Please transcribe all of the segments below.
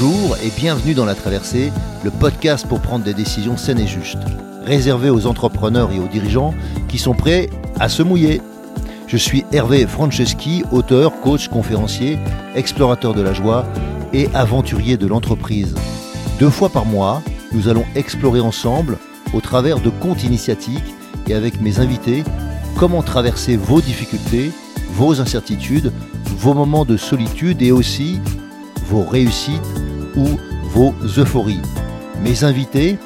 Bonjour et bienvenue dans La Traversée, le podcast pour prendre des décisions saines et justes, réservé aux entrepreneurs et aux dirigeants qui sont prêts à se mouiller. Je suis Hervé Franceschi, auteur, coach, conférencier, explorateur de la joie et aventurier de l'entreprise. Deux fois par mois, nous allons explorer ensemble, au travers de contes initiatiques et avec mes invités, comment traverser vos difficultés, vos incertitudes, vos moments de solitude et aussi vos réussites vos euphories. Mes invités,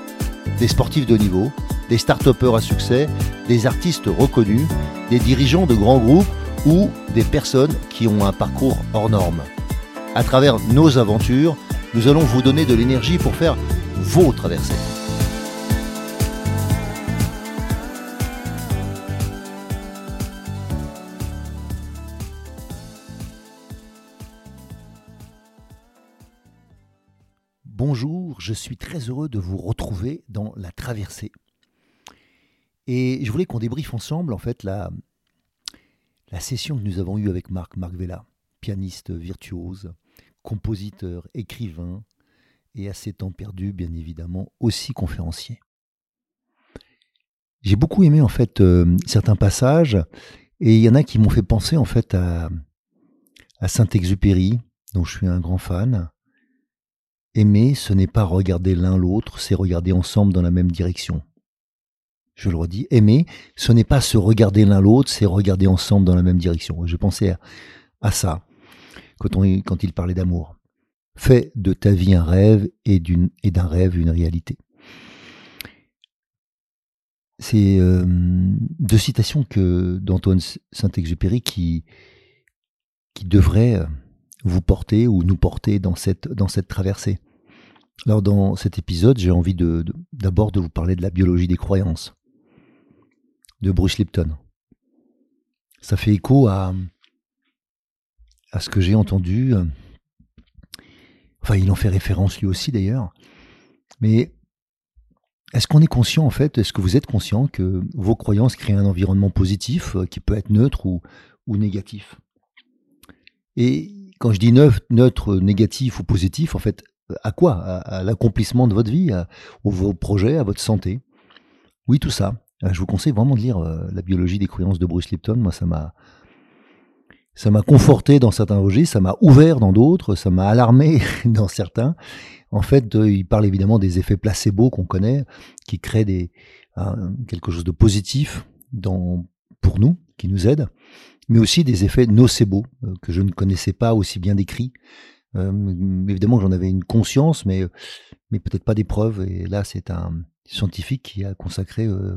des sportifs de niveau, des start à succès, des artistes reconnus, des dirigeants de grands groupes ou des personnes qui ont un parcours hors norme. À travers nos aventures, nous allons vous donner de l'énergie pour faire vos traversées. Je suis très heureux de vous retrouver dans la traversée. Et je voulais qu'on débriefe ensemble en fait la, session que nous avons eue avec Marc, Marc Vella, pianiste virtuose, compositeur, écrivain et à ses temps perdus bien évidemment aussi conférencier. J'ai beaucoup aimé en fait euh, certains passages et il y en a qui m'ont fait penser en fait à, à Saint-Exupéry dont je suis un grand fan Aimer, ce n'est pas regarder l'un l'autre, c'est regarder ensemble dans la même direction. Je le redis, aimer, ce n'est pas se regarder l'un l'autre, c'est regarder ensemble dans la même direction. Je pensais à, ça quand, il parlait d'amour. Fais de ta vie un rêve et d'un rêve une réalité. C'est euh, deux citations d'Antoine Saint-Exupéry qui, qui devraient euh, vous porter ou nous porter dans cette, dans cette traversée. Alors dans cet épisode, j'ai envie de, d'abord de, vous parler de la biologie des croyances de Bruce Lipton. Ça fait écho à, ce que j'ai entendu. Enfin, il en fait référence lui aussi d'ailleurs. Mais est-ce qu'on est conscient en fait, est-ce que vous êtes conscient que vos croyances créent un environnement positif euh, qui peut être neutre ou, ou négatif? Et quand je dis neutre, négatif ou positif, en fait, à quoi? À, l'accomplissement de votre vie, à, vos projets, à votre santé? Oui, tout ça. Euh, je vous conseille vraiment de lire euh, La biologie des croyances de Bruce Lipton. Moi, ça m'a ça m'a conforté dans certains registres, ça m'a ouvert dans d'autres, ça m'a alarmé dans certains. En fait, euh, il parle évidemment des effets placebo qu'on connaît, qui créent quelque chose de positif pour nous, qui nous aide, mais aussi des effets nocebo que je ne connaissais pas aussi bien décrits. Euh, évidemment, j'en avais une conscience, mais, mais peut-être pas des preuves. Et là, c'est un scientifique qui a consacré euh,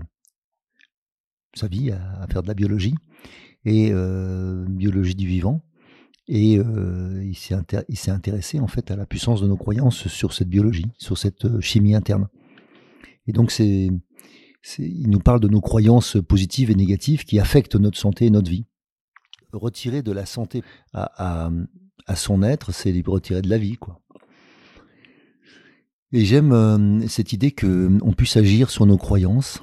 sa vie à, faire de la biologie et euh, biologie du vivant. Et il s'est intéressé en fait à la puissance de nos croyances sur cette biologie, sur cette chimie interne. Et donc, c'est, il nous parle de nos croyances positives et négatives qui affectent notre santé et notre vie. Retirer de la santé à, à son être, c'est retirer de la vie, quoi. Et j'aime euh, cette idée que on puisse agir sur nos croyances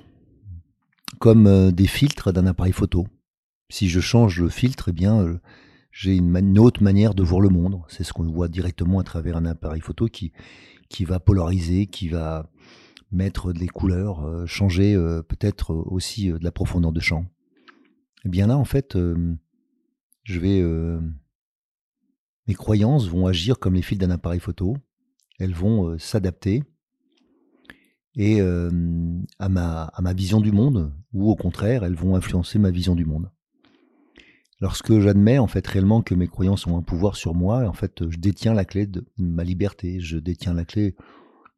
comme euh, des filtres d'un appareil photo. Si je change le filtre, eh bien, euh, j'ai une, autre manière de voir le monde. C'est ce qu'on voit directement à travers un appareil photo qui, qui va polariser, qui va mettre des couleurs, changer peut-être aussi de la profondeur de champ. Et eh bien là, en fait, je vais mes croyances vont agir comme les fils d'un appareil photo. Elles vont euh, s'adapter et à, ma, à ma vision du monde, ou au contraire, elles vont influencer ma vision du monde. Lorsque j'admets en fait réellement que mes croyances ont un pouvoir sur moi, en fait, je détiens la clé de ma liberté, je détiens la clé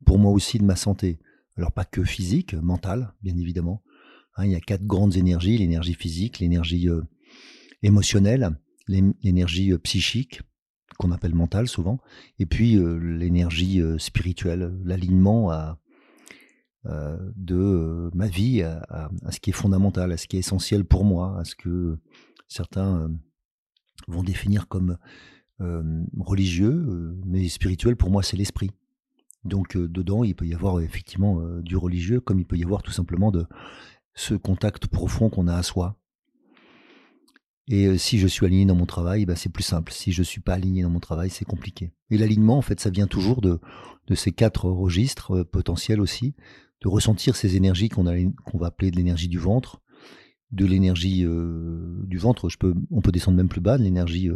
pour moi aussi de ma santé. Alors pas que physique, mentale, bien évidemment. Hein, il y a quatre grandes énergies l'énergie physique, l'énergie euh, émotionnelle, l'énergie psychique qu'on appelle mental souvent, et puis l'énergie spirituelle, l'alignement euh, de ma vie à, ce qui est fondamental, à ce qui est essentiel pour moi, à ce que certains vont définir comme religieux, mais spirituel pour moi c'est l'esprit. Donc dedans il peut y avoir effectivement du religieux, comme il peut y avoir tout simplement de ce contact profond qu'on a à soi. Et si je suis aligné dans mon travail, ben c'est plus simple. Si je suis pas aligné dans mon travail, c'est compliqué. Et l'alignement, en fait, ça vient toujours de, ces quatre registres potentiels aussi, de ressentir ces énergies qu'on va appeler de l'énergie du ventre, de l'énergie du ventre, on peut descendre même plus bas, de l'énergie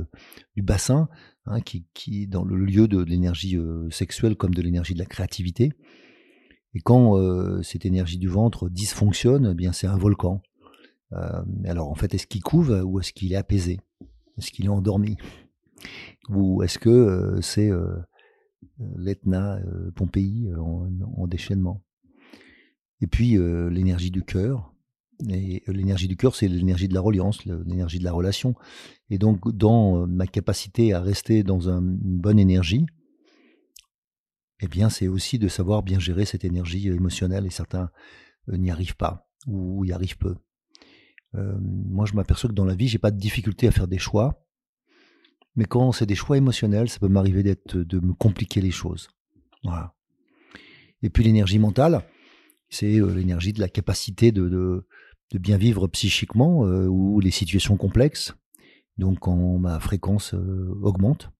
du bassin, hein, qui, qui, est dans le lieu de, l'énergie sexuelle comme de l'énergie de la créativité. Et quand cette énergie du ventre dysfonctionne, eh bien c'est un volcan. Alors en fait, est-ce qu'il couve ou est-ce qu'il est apaisé? Est-ce qu'il est endormi? Ou est-ce que c'est l'Etna, Pompéi en, en, déchaînement? Et puis l'énergie du cœur, et l'énergie du cœur, c'est l'énergie de la reliance, l'énergie de la relation. Et donc, dans ma capacité à rester dans une bonne énergie, eh bien, c'est aussi de savoir bien gérer cette énergie émotionnelle. Et certains n'y arrivent pas ou y arrivent peu. Moi, je m'aperçois que dans la vie, j'ai pas de difficulté à faire des choix. Mais quand c'est des choix émotionnels, ça peut m'arriver d'être, de me compliquer les choses. Voilà. Et puis l'énergie mentale, c'est l'énergie de la capacité de, de bien vivre psychiquement euh, ou les situations complexes. Donc quand ma fréquence euh, augmente,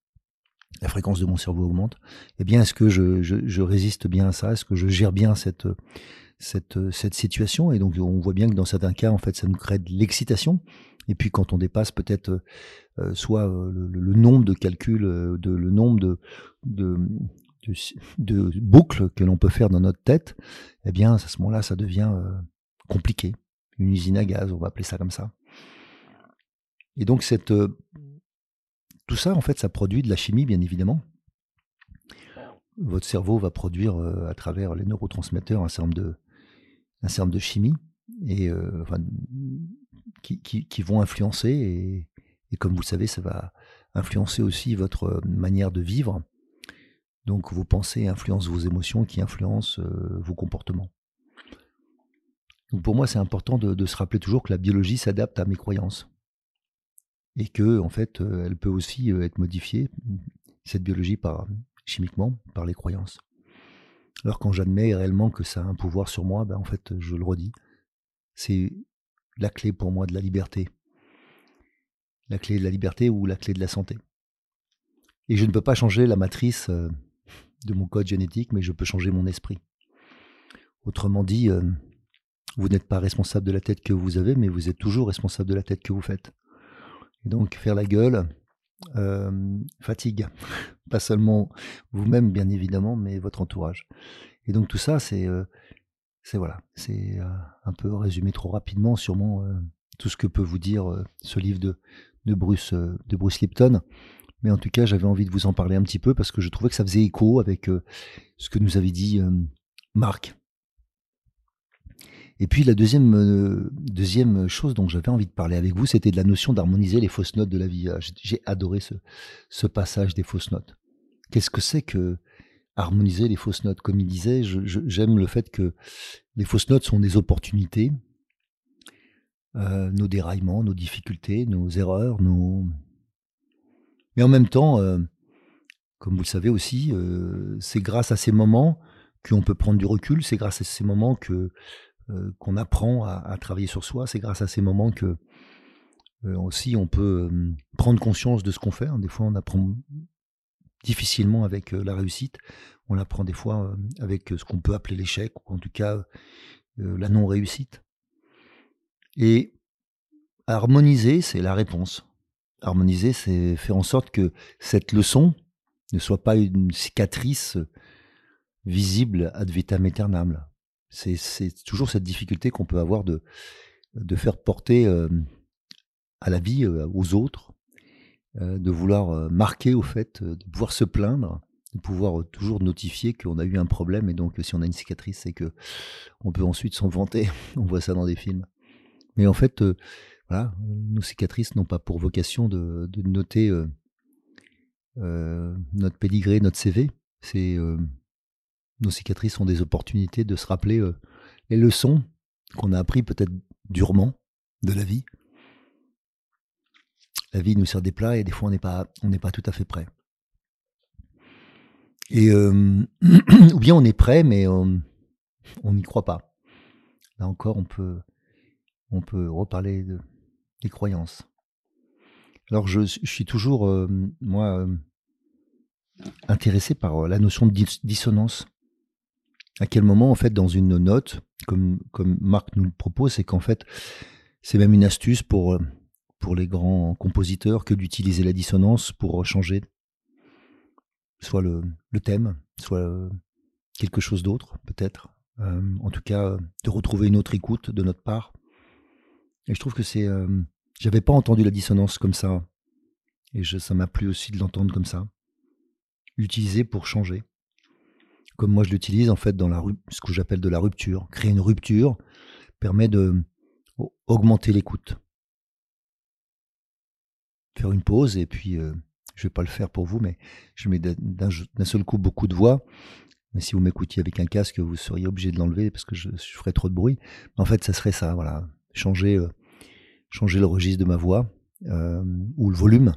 la fréquence de mon cerveau augmente, eh bien est-ce que je, je, résiste bien à ça? Est-ce que je gère bien cette, cette, cette situation Et donc on voit bien que dans certains cas, en fait, ça nous crée de l'excitation. Et puis quand on dépasse peut-être euh, soit le, nombre de calculs, de, le nombre de, de, boucles que l'on peut faire dans notre tête, eh bien à ce moment-là, ça devient compliqué une usine à gaz, on va appeler ça comme ça. Et donc cette, euh, tout ça, en fait, ça produit de la chimie, bien évidemment. Votre cerveau va produire euh, à travers les neurotransmetteurs un certain nombre de, un certain de chimie et, euh, qui, vont influencer, et, comme vous le savez, ça va influencer aussi votre manière de vivre. Donc vos pensées influencent vos émotions qui influencent vos comportements. Donc pour moi, c'est important de, se rappeler toujours que la biologie s'adapte à mes croyances. Et que, en fait, euh, elle peut aussi euh, être modifiée, cette biologie, par, chimiquement, par les croyances. Alors quand j'admets réellement que ça a un pouvoir sur moi, ben en fait, je le redis, c'est la clé pour moi de la liberté. La clé de la liberté ou la clé de la santé. Et je ne peux pas changer la matrice euh, de mon code génétique, mais je peux changer mon esprit. Autrement dit, vous n'êtes pas responsable de la tête que vous avez, mais vous êtes toujours responsable de la tête que vous faites. Et donc faire la gueule euh, fatigue, pas seulement vous-même bien évidemment, mais votre entourage. Et donc tout ça, c'est euh, c'est voilà, c'est euh, un peu résumé trop rapidement sûrement tout ce que peut vous dire ce livre de, de Bruce de Bruce Lipton. Mais en tout cas, j'avais envie de vous en parler un petit peu parce que je trouvais que ça faisait écho avec ce que nous avait dit Marc et puis la deuxième, euh, deuxième chose dont j'avais envie de parler avec vous, c'était de la notion d'harmoniser les fausses notes de la vie. Ah, j'ai adoré ce, ce, passage des fausses notes. Qu'est-ce que c'est que harmoniser les fausses notes? Comme il disait, j'aime le fait que les fausses notes sont des opportunités, euh, nos déraillements, nos difficultés, nos erreurs, nos... Mais en même temps, euh, comme vous le savez aussi, c'est grâce à ces moments qu'on peut prendre du recul, c'est grâce à ces moments que euh, qu'on apprend à, travailler sur soi. C'est grâce à ces moments que euh, aussi on peut euh, prendre conscience de ce qu'on fait. Des fois, on apprend difficilement avec la réussite. On apprend des fois avec ce qu'on peut appeler l'échec, ou en tout cas la non-réussite. Et harmoniser, c'est la réponse. Harmoniser, c'est faire en sorte que cette leçon ne soit pas une cicatrice visible ad vitam aeternam. C'est toujours cette difficulté qu'on peut avoir de, de faire porter à la vie, aux autres, de vouloir marquer au fait, de pouvoir se plaindre, de pouvoir toujours notifier qu'on a eu un problème et donc si on a une cicatrice, c'est que on peut ensuite s'en vanter. on voit ça dans des films. Mais en fait, voilà, nos cicatrices n'ont pas pour vocation de, de noter notre pédigré, notre CV. C'est nos cicatrices sont des opportunités de se rappeler euh, les leçons qu'on a appris peut-être durement de la vie. La vie nous sert des plats et des fois on n'est pas, tout à fait prêt. Euh, ou bien on est prêt mais on n'y croit pas. Là encore on peut, reparler de, des croyances. Alors je, suis toujours, euh, moi, euh, intéressé par la notion de dissonance. À quel moment, en fait, dans une note, comme, comme Marc nous le propose, c'est qu'en fait, c'est même une astuce pour, pour les grands compositeurs que d'utiliser la dissonance pour changer soit le, le thème, soit quelque chose d'autre, peut-être. en tout cas, de retrouver une autre écoute de notre part. Et je trouve que c'est j'avais pas entendu la dissonance comme ça. Et ça m'a plu aussi de l'entendre comme ça. L'utiliser pour changer. Comme moi je l'utilise en fait dans la, ce que j'appelle de la rupture. Créer une rupture permet de augmenter l'écoute. Faire une pause et puis je euh, je vais pas le faire pour vous, mais je mets d'un seul coup beaucoup de voix. Mais si vous m'écoutiez avec un casque, vous seriez obligé de l'enlever parce que je, ferais trop de bruit. en fait, ça serait ça, voilà. Changer euh, changer le registre de ma voix euh, ou le volume,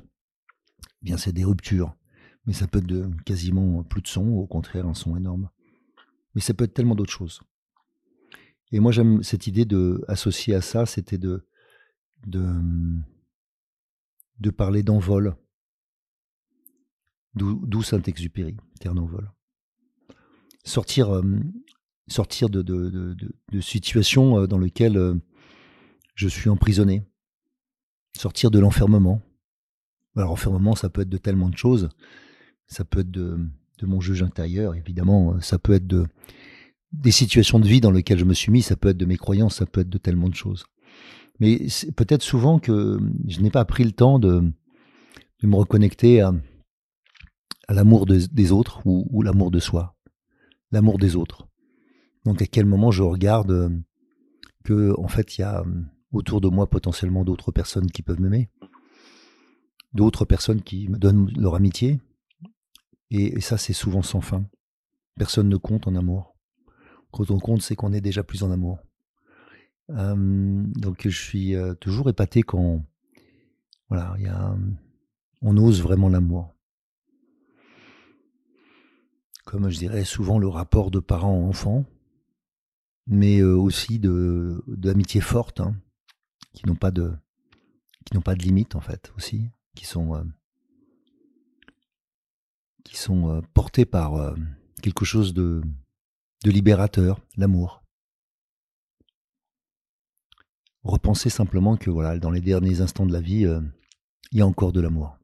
eh bien c'est des ruptures. Mais ça peut être de quasiment plus de son, au contraire un son énorme. Mais ça peut être tellement d'autres choses. Et moi j'aime cette idée de associer à ça, c'était de, parler d'envol, d'où Saint-Exupéry, terre d'envol. Sortir, euh, sortir de, de, de, de, situations euh, dans lesquelles je suis emprisonné. Sortir de l'enfermement. Alors, enfermement, ça peut être de tellement de choses. Ça peut être de, mon juge intérieur, évidemment. Ça peut être de des situations de vie dans lesquelles je me suis mis. Ça peut être de mes croyances. Ça peut être de tellement de choses. Mais peut-être souvent que je n'ai pas pris le temps de, me reconnecter à, l'amour des autres ou, ou l'amour de soi. L'amour des autres. Donc, à quel moment je regarde que, en fait, il y a autour de moi potentiellement d'autres personnes qui peuvent m'aimer, d'autres personnes qui me donnent leur amitié. Et, ça, c'est souvent sans fin. Personne ne compte en amour. Quand on compte, c'est qu'on est déjà plus en amour. donc je suis euh, toujours épaté quand voilà, y a, on ose vraiment l'amour. Comme je dirais souvent le rapport de parents-enfants, mais euh, aussi de d'amitié forte. Hein qui n'ont pas de qui n'ont pas de limite en fait aussi, qui sont euh, qui sont euh, portés par euh, quelque chose de libérateur, l'amour. Repenser simplement que voilà, dans les derniers instants de la vie, il y a encore de l'amour.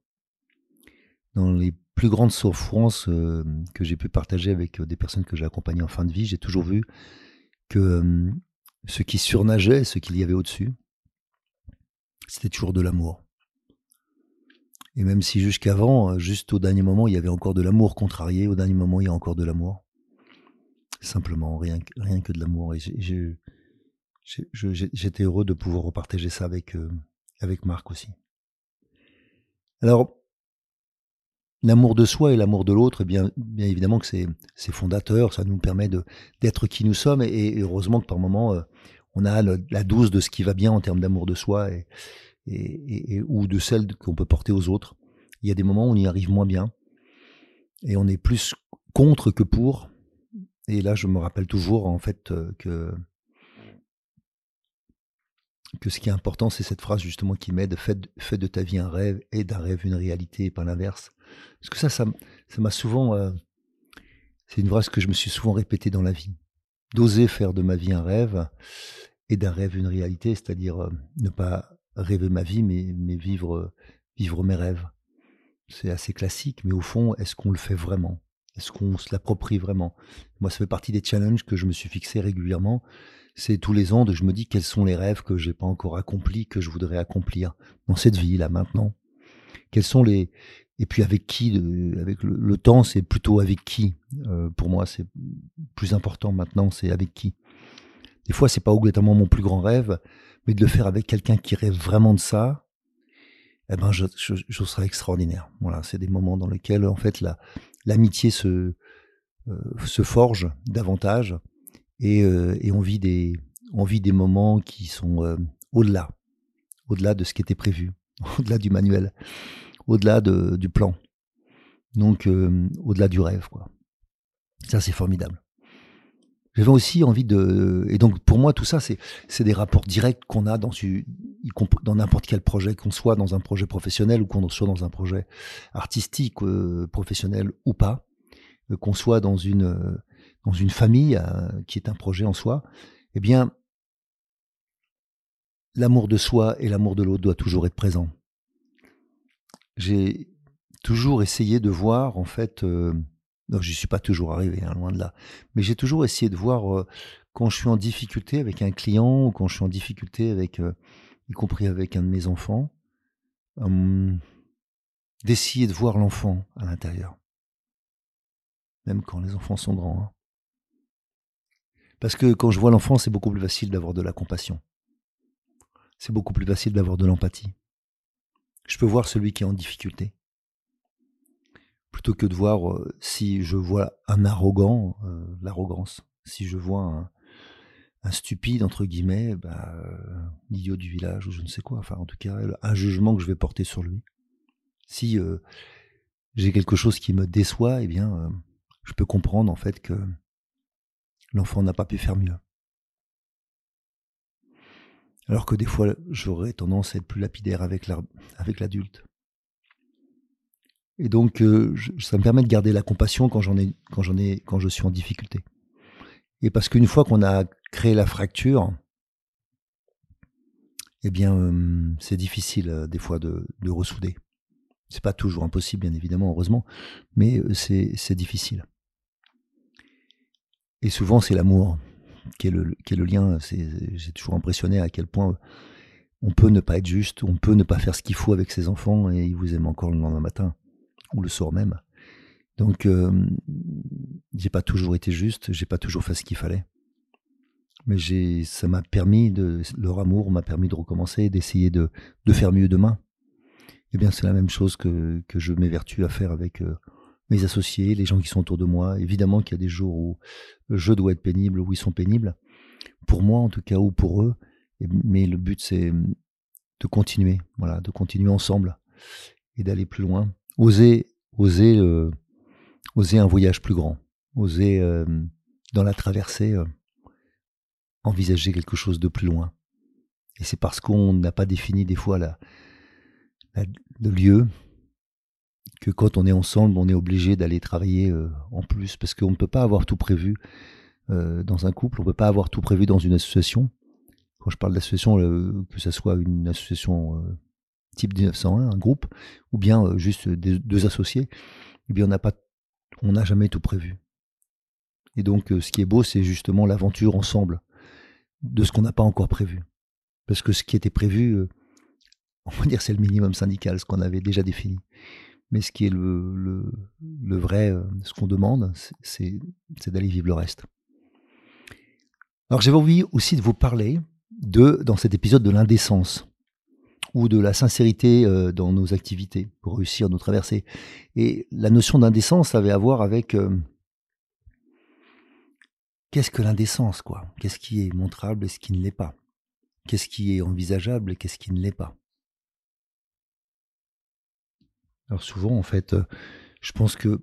Dans les plus grandes souffrances que j'ai pu partager avec des personnes que j'ai accompagnées en fin de vie, j'ai toujours vu que ce qui surnageait, ce qu'il y avait au-dessus, c'était toujours de l'amour. Et même si jusqu'avant, euh, juste au dernier moment, il y avait encore de l'amour contrarié, au dernier moment, il y a encore de l'amour. Simplement, rien, rien que de l'amour. Et j'étais heureux de pouvoir repartager ça avec, euh, avec Marc aussi. Alors, l'amour de soi et l'amour de l'autre, bien, bien évidemment que c'est fondateur, ça nous permet d'être qui nous sommes, et, heureusement que par moments, euh, on a la dose de ce qui va bien en termes d'amour de soi ou de celle qu'on peut porter aux autres. Il y a des moments où on y arrive moins bien et on est plus contre que pour. Et là, je me rappelle toujours en fait euh, que que ce qui est important, c'est cette phrase justement qui m'aide fais, de ta vie un rêve et d'un rêve une réalité, et pas l'inverse. Parce que ça, ça m'a souvent. Euh, c'est une phrase que je me suis souvent répétée dans la vie. D'oser faire de ma vie un rêve et d'un rêve une réalité, c'est-à-dire euh, ne pas rêver ma vie, mais, mais vivre, vivre mes rêves. C'est assez classique, mais au fond, est-ce qu'on le fait vraiment? Est-ce qu'on se l'approprie vraiment? Moi, ça fait partie des challenges que je me suis fixé régulièrement. C'est tous les ans de je me dis quels sont les rêves que j'ai pas encore accomplis, que je voudrais accomplir dans cette vie là maintenant. Quels sont les et puis avec qui Avec le, temps, c'est plutôt avec qui? Euh, pour moi, c'est plus important maintenant, c'est avec qui? Des fois, c'est pas obligatoirement mon plus grand rêve, mais de le faire avec quelqu'un qui rêve vraiment de ça, eh ben, je, serais extraordinaire. Voilà, c'est des moments dans lesquels, en fait, la, l'amitié se, euh, se forge davantage et, euh, et on, vit des, on vit des moments qui sont euh, au-delà, au-delà de ce qui était prévu, au-delà du manuel, au-delà de, du plan. Donc, au-delà du rêve. Ça, c'est formidable. J'avais aussi envie de. Et donc, pour moi, tout ça, c'est des rapports directs qu'on a dans, dans n'importe quel projet, qu'on soit dans un projet professionnel ou qu'on soit dans un projet artistique, euh, professionnel ou pas, euh, qu'on soit dans une, euh, dans une famille qui est un projet en soi. Eh bien, l'amour de soi et l'amour de l'autre doit toujours être présent. J'ai toujours essayé de voir, en fait, non, je suis pas toujours arrivé, hein, loin de là. Mais j'ai toujours essayé de voir euh, quand je suis en difficulté avec un client ou quand je suis en difficulté avec, euh, y compris avec un de mes enfants, d'essayer de voir l'enfant à l'intérieur. Même quand les enfants sont grands. Hein. Parce que quand je vois l'enfant, c'est beaucoup plus facile d'avoir de la compassion. C'est beaucoup plus facile d'avoir de l'empathie. Je peux voir celui qui est en difficulté plutôt que de voir euh, si je vois un arrogant, euh, l'arrogance, si je vois un, stupide, entre guillemets, bah, euh, l'idiot du village ou je ne sais quoi, enfin en tout cas un jugement que je vais porter sur lui. Si j'ai quelque chose qui me déçoit, eh bien je peux comprendre en fait que l'enfant n'a pas pu faire mieux. Alors que des fois, j'aurais tendance à être plus lapidaire avec l'adulte. Et donc, euh, ça me permet de garder la compassion quand j'en ai, quand j'en ai, quand je suis en difficulté. Et parce qu'une fois qu'on a créé la fracture, eh bien, euh, c'est difficile euh, des fois de, de ressouder. C'est pas toujours impossible, bien évidemment, heureusement, mais c'est, difficile. Et souvent, c'est l'amour qui est le, qui est le lien. j'ai toujours impressionné à quel point on peut ne pas être juste, on peut ne pas faire ce qu'il faut avec ses enfants et ils vous aiment encore le lendemain matin ou le soir même. Donc, euh, j'ai pas toujours été juste, j'ai pas toujours fait ce qu'il fallait. Mais j'ai, ça m'a permis de, leur amour m'a permis de recommencer, d'essayer de, de, faire mieux demain. Eh bien, c'est la même chose que, que je m'évertue à faire avec euh, mes associés, les gens qui sont autour de moi. Évidemment qu'il y a des jours où je dois être pénible, où ils sont pénibles. Pour moi, en tout cas, ou pour eux. Mais le but, c'est de continuer, voilà, de continuer ensemble et d'aller plus loin oser, oser, euh, oser un voyage plus grand, oser euh, dans la traversée euh, envisager quelque chose de plus loin. Et c'est parce qu'on n'a pas défini des fois la, le lieu que quand on est ensemble, on est obligé d'aller travailler en plus parce qu'on ne peut pas avoir tout prévu dans un couple, on ne peut pas avoir tout prévu dans une association. Quand je parle d'association, que ce soit une association type 1901, un groupe, ou bien euh, juste deux associés, eh bien on n'a jamais tout prévu. Et donc, euh, ce qui est beau, c'est justement l'aventure ensemble de ce qu'on n'a pas encore prévu. Parce que ce qui était prévu, euh, on va dire, c'est le minimum syndical, ce qu'on avait déjà défini. Mais ce qui est le, le, vrai, ce qu'on demande, c'est d'aller vivre le reste. Alors j'avais envie aussi de vous parler de, dans cet épisode de l'indécence ou de la sincérité euh, dans nos activités pour réussir nos traversées. Et la notion d'indécence avait à voir avec euh, qu'est-ce que l'indécence, quoi? Qu'est-ce qui est montrable et ce qui ne l'est pas? Qu'est-ce qui est envisageable et qu'est-ce qui ne l'est pas? Alors souvent, en fait, euh, je pense que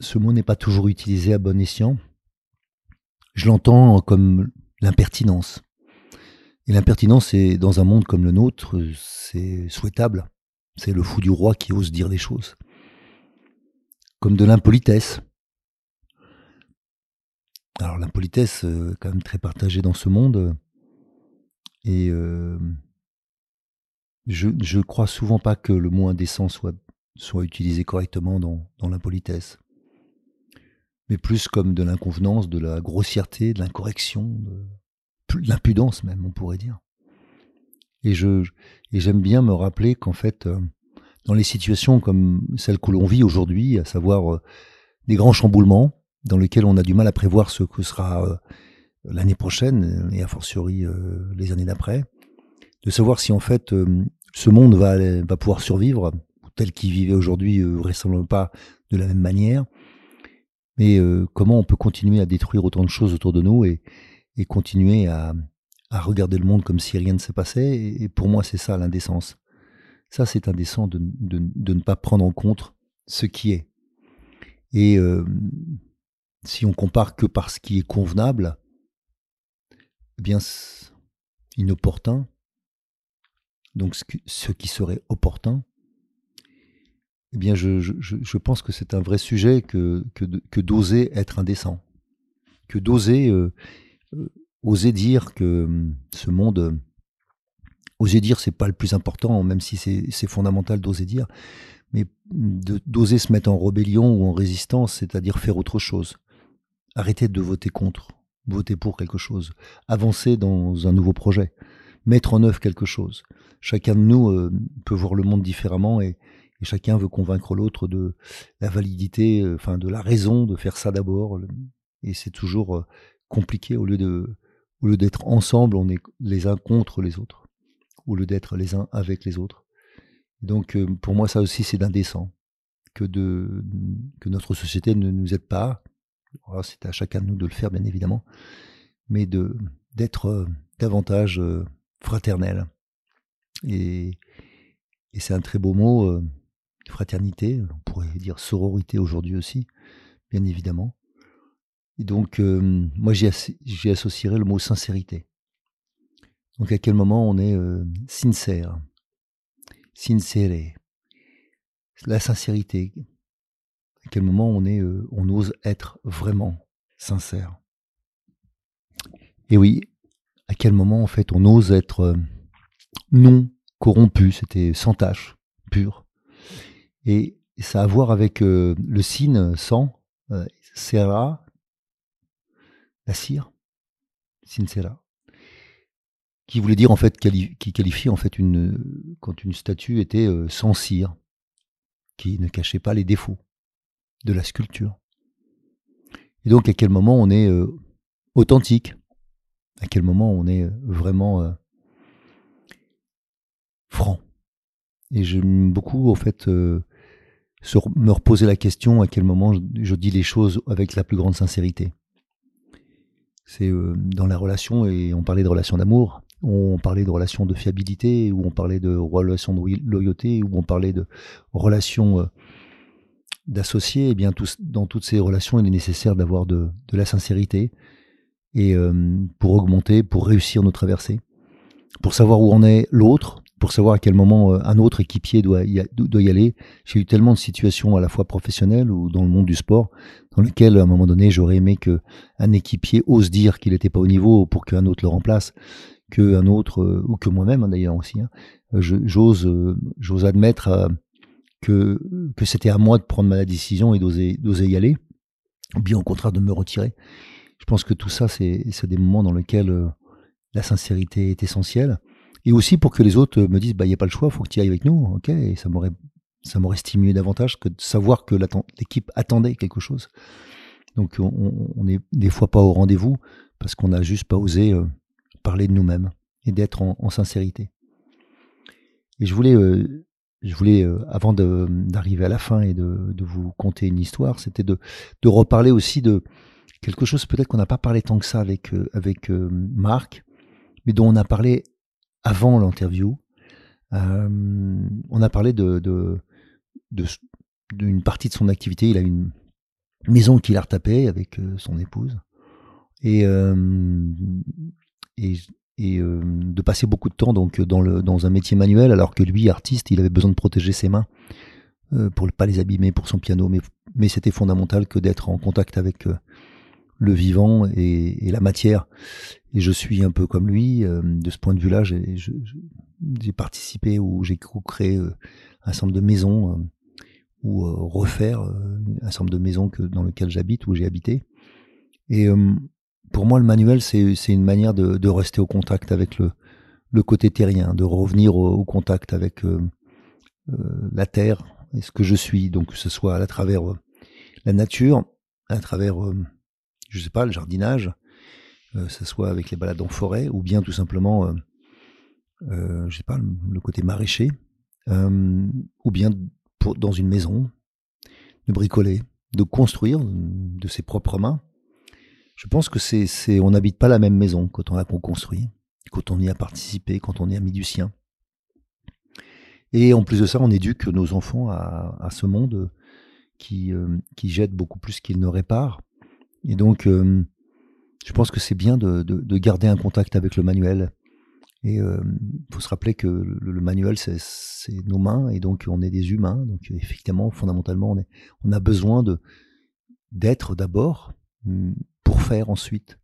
ce mot n'est pas toujours utilisé à bon escient. Je l'entends comme l'impertinence. Et l'impertinence, c'est dans un monde comme le nôtre, c'est souhaitable. C'est le fou du roi qui ose dire des choses. Comme de l'impolitesse. Alors l'impolitesse, euh, quand même très partagée dans ce monde. Et euh, je ne crois souvent pas que le mot indécent soit, utilisé correctement dans, l'impolitesse. Mais plus comme de l'inconvenance, de la grossièreté, de l'incorrection, l'impudence même, on pourrait dire. Et et j'aime bien me rappeler qu'en fait, euh, dans les situations comme celles que l'on vit aujourd'hui, à savoir euh, des grands chamboulements dans lesquels on a du mal à prévoir ce que sera euh, l'année prochaine et a fortiori les années d'après, de savoir si en fait ce monde va, va pouvoir survivre tel qu'il vivait aujourd'hui, vraisemblablement pas de la même manière, mais comment on peut continuer à détruire autant de choses autour de nous et, et continuer à, à, regarder le monde comme si rien ne se passait. Et, pour moi, c'est ça l'indécence. Ça, c'est indécent de, de, de, ne pas prendre en compte ce qui est. Et euh, si on compare que par ce qui est convenable, eh bien, inopportun, donc ce qui serait opportun, eh bien, je, pense que c'est un vrai sujet que, que, d'oser être indécent, que d'oser euh, oser dire que hum, ce monde, oser dire c'est pas le plus important, même si c'est fondamental d'oser dire, mais d'oser se mettre en rébellion ou en résistance, c'est-à-dire faire autre chose. Arrêter de voter contre, voter pour quelque chose, avancer dans un nouveau projet, mettre en œuvre quelque chose. Chacun de nous euh, peut voir le monde différemment et, chacun veut convaincre l'autre de la validité, euh, enfin de la raison de faire ça d'abord. Et c'est toujours euh, compliqué au lieu de, au lieu d'être ensemble, on est les uns contre les autres, au lieu d'être les uns avec les autres. Donc euh, pour moi ça aussi c'est indécent que de que notre société ne nous aide pas. C'est à chacun de nous de le faire bien évidemment, mais de d'être davantage fraternel. Et, et c'est un très beau mot fraternité, on pourrait dire sororité aujourd'hui aussi, bien évidemment. Et donc, moi, j'ai associé le mot sincérité. Donc, à quel moment on est sincère, sincere, la sincérité. À quel moment on est, on ose être vraiment sincère? Et oui, à quel moment en fait on ose être non corrompu, c'était sans tâche, pur. Et ça a à voir avec le signe sang, euh, sera, la cire, sincera, qui voulait dire en fait, qui qualifie en fait une, quand une statue était euh, sans cire, qui ne cachait pas les défauts de la sculpture. Et donc à quel moment on est euh, authentique, à quel moment on est vraiment franc? Et j'aime beaucoup en fait me reposer la question à quel moment je, dis les choses avec la plus grande sincérité. C'est euh, dans la relation, et on parlait de relation d'amour, on parlait de relation de fiabilité, ou on parlait de relation de loyauté, ou on parlait de relation euh, d'associés, eh bien dans toutes ces relations, il est nécessaire d'avoir de, la sincérité, et euh, pour augmenter, pour réussir nos traversées, pour savoir où en est l'autre, pour savoir à quel moment euh, un autre équipier doit y, doit y aller. J'ai eu tellement de situations à la fois professionnelles ou dans le monde du sport, dans lesquelles à un moment donné j'aurais aimé que un équipier ose dire qu'il n'était pas au niveau pour qu'un autre le remplace, qu'un autre euh, ou que moi-même hein, d'ailleurs aussi. Hein, j'ose euh, j'ose admettre que que c'était à moi de prendre ma décision et d'oser d'oser y aller, ou bien au contraire de me retirer. Je pense que tout ça c'est c'est des moments dans lesquels la sincérité est essentielle et aussi pour que les autres me disent bah il y a pas le choix, faut que tu ailles avec nous, ok Et ça m'aurait ça m'aurait stimulé davantage que de savoir que l'équipe attendait quelque chose. Donc on, on, est des fois pas au rendez-vous parce qu'on n'a juste pas osé euh, parler de nous-mêmes et d'être en, sincérité. Et je voulais, euh, je voulais euh, avant d'arriver à la fin et de, de vous conter une histoire, c'était de, de, reparler aussi de quelque chose peut-être qu'on n'a pas parlé tant que ça avec, avec Marc, mais dont on a parlé avant l'interview, euh, on a parlé d'une partie de son activité. Il a une maison qu'il a retapée avec euh, son épouse. Et, euh, de passer beaucoup de temps donc dans, un métier manuel, alors que lui, artiste, il avait besoin de protéger ses mains pour ne pas les abîmer pour son piano. Mais c'était fondamental que d'être en contact avec le vivant et, la matière. Et je suis un peu comme lui. Euh, de ce point de vue-là, j'ai participé ou j'ai créé euh, un certain nombre de maisons euh, ou refaire un certain nombre de maisons que, dans lesquelles j'habite, où j'ai habité. Et pour moi, le manuel, c'est une manière de, rester au contact avec le, le côté terrien, de revenir au, contact avec la terre et ce que je suis. Donc, que ce soit à travers la nature, à travers je sais pas, le jardinage, euh, ce soit avec les balades en forêt, ou bien tout simplement, euh, euh, je sais pas, le, côté maraîcher, ou bien pour, dans une maison, de bricoler, de construire de ses propres mains. Je pense que c'est, on n'habite pas la même maison quand on a construit, quand on y a participé, quand on y a mis du sien. Et en plus de ça, on éduque nos enfants à, ce monde qui, qui jette beaucoup plus qu'il ne répare. Et donc, euh, je pense que c'est bien de, garder un contact avec le manuel. Et il euh, faut se rappeler que le, manuel, c'est nos mains, et donc on est des humains. Donc effectivement, fondamentalement, on, a besoin d'être d'abord mm, pour faire ensuite.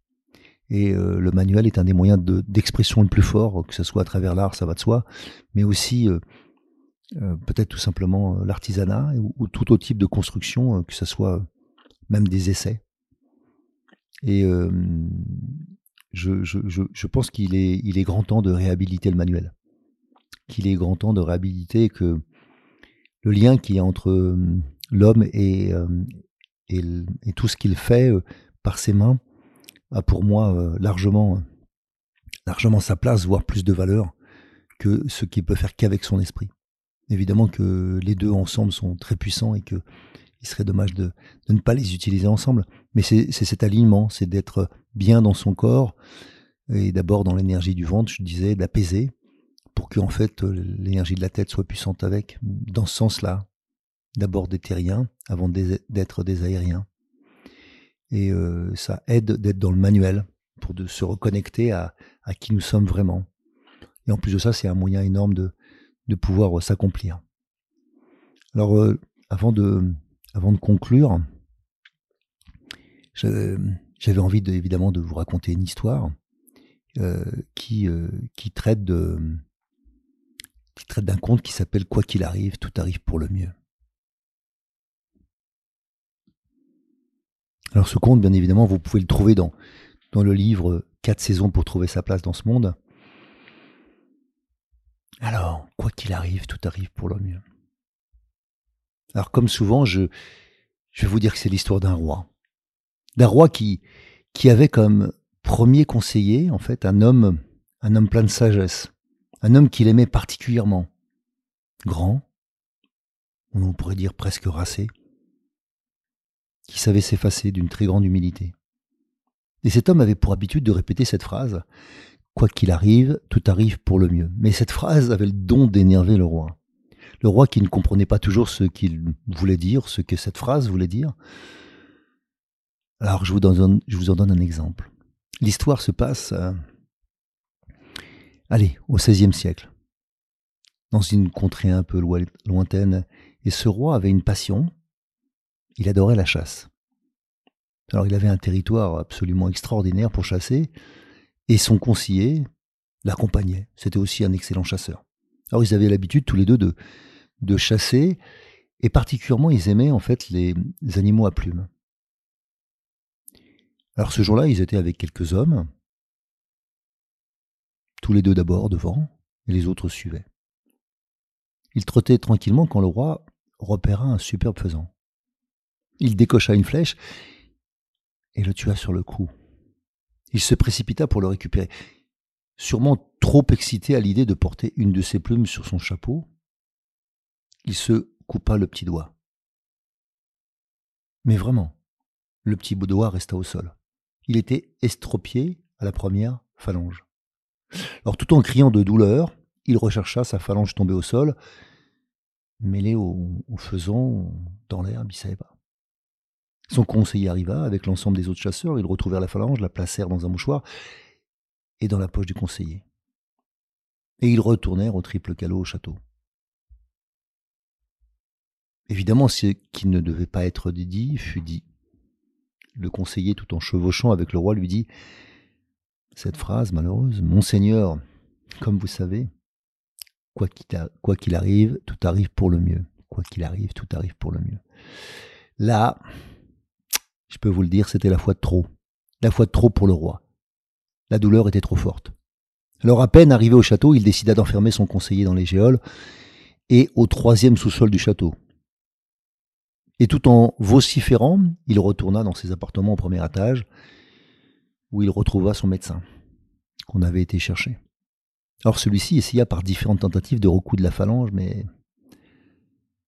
Et euh, le manuel est un des moyens d'expression le plus fort, que ce soit à travers l'art, ça va de soi, mais aussi euh, peut-être tout simplement l'artisanat ou, tout autre type de construction, que ce soit même des essais. Et je, je, je, pense qu'il est, il est grand temps de réhabiliter le manuel. Qu'il est grand temps de réhabiliter que le lien qui est entre l'homme et, et, et, tout ce qu'il fait par ses mains a pour moi largement, largement sa place, voire plus de valeur que ce qu'il peut faire qu'avec son esprit. Évidemment que les deux ensemble sont très puissants et que il serait dommage de, ne pas les utiliser ensemble. Mais c'est cet alignement, c'est d'être bien dans son corps et d'abord dans l'énergie du ventre, je disais, d'apaiser pour que fait l'énergie de la tête soit puissante avec, dans ce sens-là. D'abord des terriens avant d'être des aériens. Et euh, ça aide d'être dans le manuel pour de se reconnecter à, qui nous sommes vraiment. Et en plus de ça, c'est un moyen énorme de, pouvoir s'accomplir. Alors, euh, avant de, avant de conclure, j'avais envie de, évidemment de vous raconter une histoire euh, qui, euh, qui traite d'un conte qui s'appelle Quoi qu'il arrive, tout arrive pour le mieux. Alors ce conte, bien évidemment, vous pouvez le trouver dans, le livre Quatre saisons pour trouver sa place dans ce monde. Alors, quoi qu'il arrive, tout arrive pour le mieux. Alors comme souvent, je vais vous dire que c'est l'histoire d'un roi. D'un roi qui, avait comme premier conseiller, en fait, un homme, un homme plein de sagesse. Un homme qu'il aimait particulièrement. Grand, on pourrait dire presque racé, qui savait s'effacer d'une très grande humilité. Et cet homme avait pour habitude de répéter cette phrase Quoi qu'il arrive, tout arrive pour le mieux. Mais cette phrase avait le don d'énerver le roi le roi qui ne comprenait pas toujours ce qu'il voulait dire, ce que cette phrase voulait dire. Alors je vous, en donne un exemple. L'histoire se passe, euh, allez, au XVIe siècle, dans une contrée un peu lointaine, et ce roi avait une passion, il adorait la chasse. Alors il avait un territoire absolument extraordinaire pour chasser, et son conseiller l'accompagnait. C'était aussi un excellent chasseur. Alors ils avaient l'habitude tous les deux de, de chasser, et particulièrement ils aimaient en fait les, animaux à plumes. Alors ce jour-là, ils étaient avec quelques hommes, tous les deux d'abord devant, et les autres suivaient. Ils trottaient tranquillement quand le roi repéra un superbe faisan. Il décocha une flèche et le tua sur le coup. Il se précipita pour le récupérer, sûrement trop excité à l'idée de porter une de ses plumes sur son chapeau, il se coupa le petit doigt. Mais vraiment, le petit doigt resta au sol. Il était estropié à la première phalange. Alors tout en criant de douleur, il rechercha sa phalange tombée au sol, mêlée au, au dans l'herbe, il ne savait pas. Son conseiller arriva avec l'ensemble des autres chasseurs, ils retrouvèrent la phalange, la placèrent dans un mouchoir et dans la poche du conseiller. Et ils retournèrent au triple calot au château. Évidemment, ce qui ne devait pas être dit fut dit. Le conseiller, tout en chevauchant avec le roi, lui dit cette phrase malheureuse Monseigneur, comme vous savez, quoi qu'il arrive, tout arrive pour le mieux. Quoi qu'il arrive, tout arrive pour le mieux. Là, je peux vous le dire, c'était la fois de trop. La fois de trop pour le roi. La douleur était trop forte. Alors à peine arrivé au château, il décida d'enfermer son conseiller dans les géoles et au troisième sous-sol du château, et tout en vociférant, il retourna dans ses appartements au premier étage, où il retrouva son médecin, qu'on avait été chercher. Alors celui-ci essaya par différentes tentatives de recoudre la phalange, mais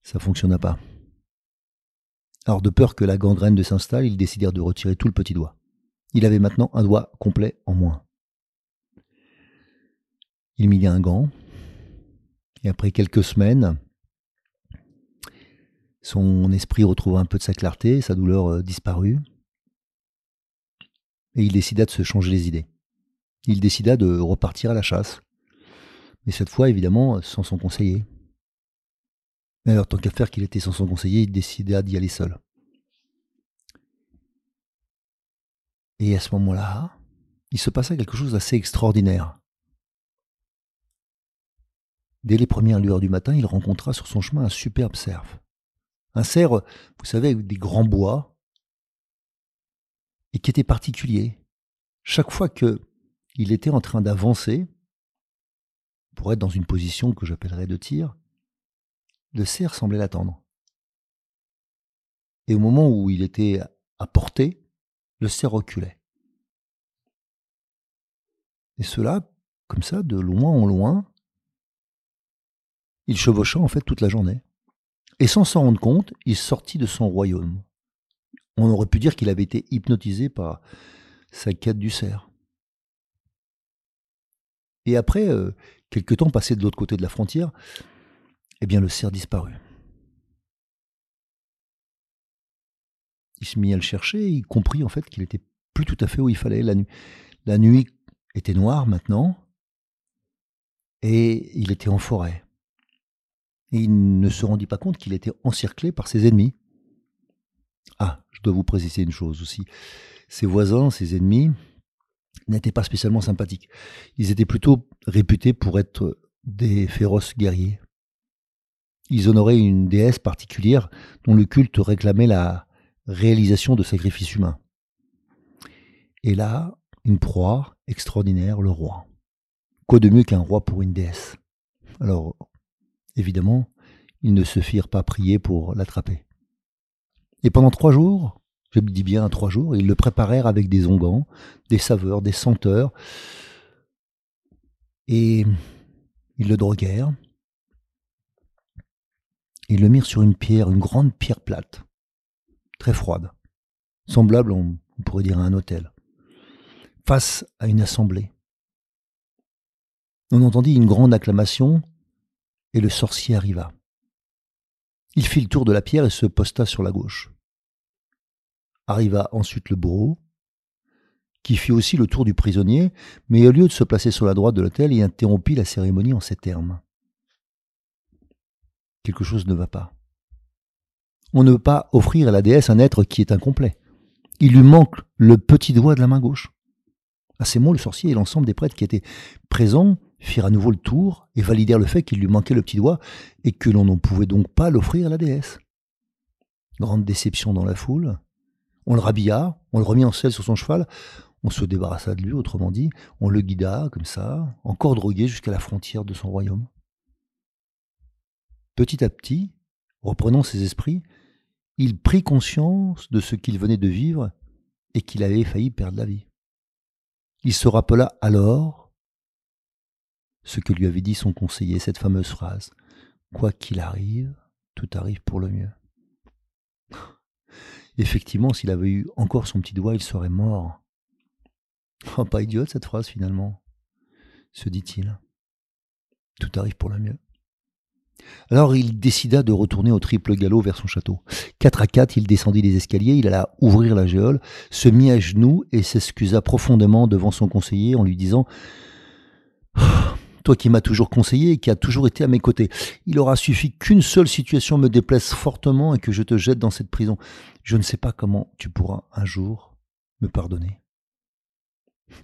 ça ne fonctionna pas. Alors de peur que la gangrène ne s'installe, ils décidèrent de retirer tout le petit doigt. Il avait maintenant un doigt complet en moins. Il mit un gant, et après quelques semaines, son esprit retrouva un peu de sa clarté, sa douleur euh, disparut. et il décida de se changer les idées. Il décida de repartir à la chasse, mais cette fois évidemment sans son conseiller. Mais alors tant qu'à faire qu'il était sans son conseiller, il décida d'y aller seul. Et à ce moment-là, il se passa quelque chose d'assez extraordinaire. Dès les premières lueurs du matin, il rencontra sur son chemin un superbe cerf. Un cerf, vous savez, avec des grands bois, et qui était particulier. Chaque fois que il était en train d'avancer, pour être dans une position que j'appellerais de tir, le cerf semblait l'attendre. Et au moment où il était à portée, le cerf reculait. Et cela, comme ça, de loin en loin, il chevaucha en fait toute la journée. Et sans s'en rendre compte, il sortit de son royaume. On aurait pu dire qu'il avait été hypnotisé par sa quête du cerf. Et après, euh, quelque temps passé de l'autre côté de la frontière, eh bien le cerf disparut. Il se mit à le chercher et il comprit en fait qu'il était plus tout à fait où il fallait. La, nuit, la nuit était noire maintenant et il était en forêt il ne se rendit pas compte qu'il était encerclé par ses ennemis. Ah, je dois vous préciser une chose aussi. Ses voisins, ses ennemis, n'étaient pas spécialement sympathiques. Ils étaient plutôt réputés pour être des féroces guerriers. Ils honoraient une déesse particulière dont le culte réclamait la réalisation de sacrifices humains. Et là, une proie extraordinaire, le roi. Quoi de mieux qu'un roi pour une déesse? Alors, Évidemment, ils ne se firent pas prier pour l'attraper. Et pendant trois jours, je dis bien trois jours, ils le préparèrent avec des onguents, des saveurs, des senteurs, et ils le droguèrent. Ils le mirent sur une pierre, une grande pierre plate, très froide, semblable, on pourrait dire, à un hôtel, face à une assemblée. On entendit une grande acclamation et le sorcier arriva. Il fit le tour de la pierre et se posta sur la gauche. Arriva ensuite le bourreau, qui fit aussi le tour du prisonnier, mais au lieu de se placer sur la droite de l'autel, il interrompit la cérémonie en ces termes. Quelque chose ne va pas. On ne veut pas offrir à la déesse un être qui est incomplet. Il lui manque le petit doigt de la main gauche. À ces mots, le sorcier et l'ensemble des prêtres qui étaient présents firent à nouveau le tour et validèrent le fait qu'il lui manquait le petit doigt et que l'on ne pouvait donc pas l'offrir à la déesse. Grande déception dans la foule. On le rhabilla, on le remit en selle sur son cheval, on se débarrassa de lui, autrement dit, on le guida comme ça, encore drogué jusqu'à la frontière de son royaume. Petit à petit, reprenant ses esprits, il prit conscience de ce qu'il venait de vivre et qu'il avait failli perdre la vie. Il se rappela alors ce que lui avait dit son conseiller, cette fameuse phrase Quoi qu'il arrive, tout arrive pour le mieux. Effectivement, s'il avait eu encore son petit doigt, il serait mort. Oh, pas idiote cette phrase finalement, se dit-il. Tout arrive pour le mieux. Alors il décida de retourner au triple galop vers son château. Quatre à quatre, il descendit les escaliers, il alla ouvrir la géole, se mit à genoux et s'excusa profondément devant son conseiller en lui disant toi qui m'as toujours conseillé et qui as toujours été à mes côtés. Il aura suffi qu'une seule situation me déplaise fortement et que je te jette dans cette prison. Je ne sais pas comment tu pourras un jour me pardonner.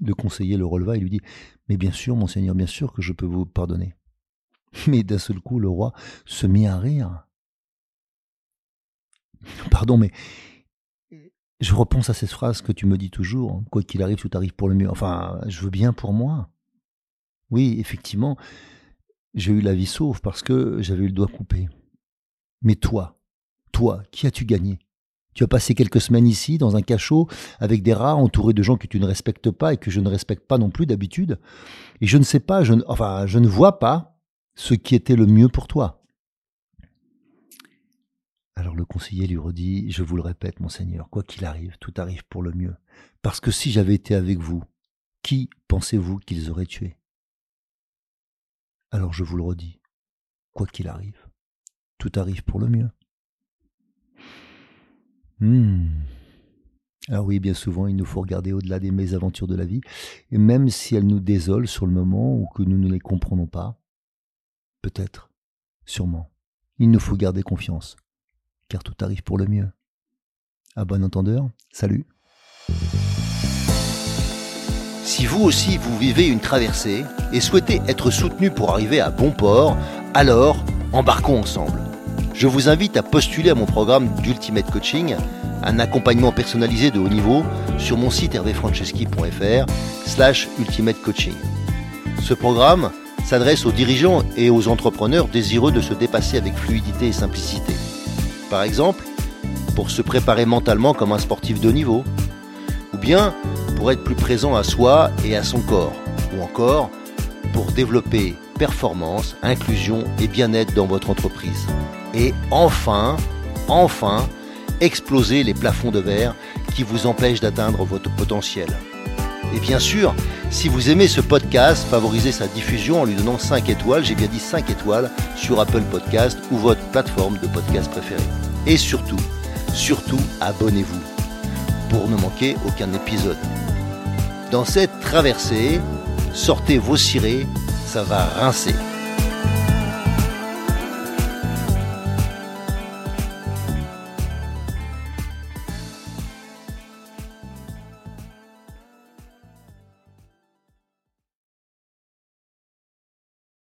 Le conseiller le releva et lui dit Mais bien sûr, monseigneur, bien sûr que je peux vous pardonner. Mais d'un seul coup, le roi se mit à rire. Pardon, mais je repense à cette phrase que tu me dis toujours hein, Quoi qu'il arrive, tout arrive pour le mieux. Enfin, je veux bien pour moi. Oui, effectivement, j'ai eu la vie sauve parce que j'avais eu le doigt coupé. Mais toi, toi, qui as-tu gagné? Tu as passé quelques semaines ici, dans un cachot, avec des rats, entouré de gens que tu ne respectes pas et que je ne respecte pas non plus d'habitude. Et je ne sais pas, je ne, enfin, je ne vois pas ce qui était le mieux pour toi. Alors le conseiller lui redit, je vous le répète, monseigneur, quoi qu'il arrive, tout arrive pour le mieux. Parce que si j'avais été avec vous, qui pensez-vous qu'ils auraient tué alors je vous le redis, quoi qu'il arrive, tout arrive pour le mieux. Hmm. Alors oui, bien souvent, il nous faut regarder au-delà des mésaventures de la vie, et même si elles nous désolent sur le moment ou que nous ne les comprenons pas, peut-être, sûrement, il nous faut garder confiance, car tout arrive pour le mieux. À bon entendeur, salut Si vous aussi vous vivez une traversée et souhaitez être soutenu pour arriver à bon port, alors embarquons ensemble. Je vous invite à postuler à mon programme d'Ultimate Coaching un accompagnement personnalisé de haut niveau sur mon site hervéfranceschi.fr slash ultimate coaching. Ce programme s'adresse aux dirigeants et aux entrepreneurs désireux de se dépasser avec fluidité et simplicité. Par exemple, pour se préparer mentalement comme un sportif de haut niveau, ou bien pour être plus présent à soi et à son corps, ou encore pour développer performance, inclusion et bien-être dans votre entreprise. Et enfin, enfin, exploser les plafonds de verre qui vous empêchent d'atteindre votre potentiel. Et bien sûr, si vous aimez ce podcast, favorisez sa diffusion en lui donnant 5 étoiles, j'ai bien dit 5 étoiles, sur Apple Podcast ou votre plateforme de podcast préférée. Et surtout, surtout, abonnez-vous pour ne manquer aucun épisode. Dans cette traversée, sortez vos cirés, ça va rincer.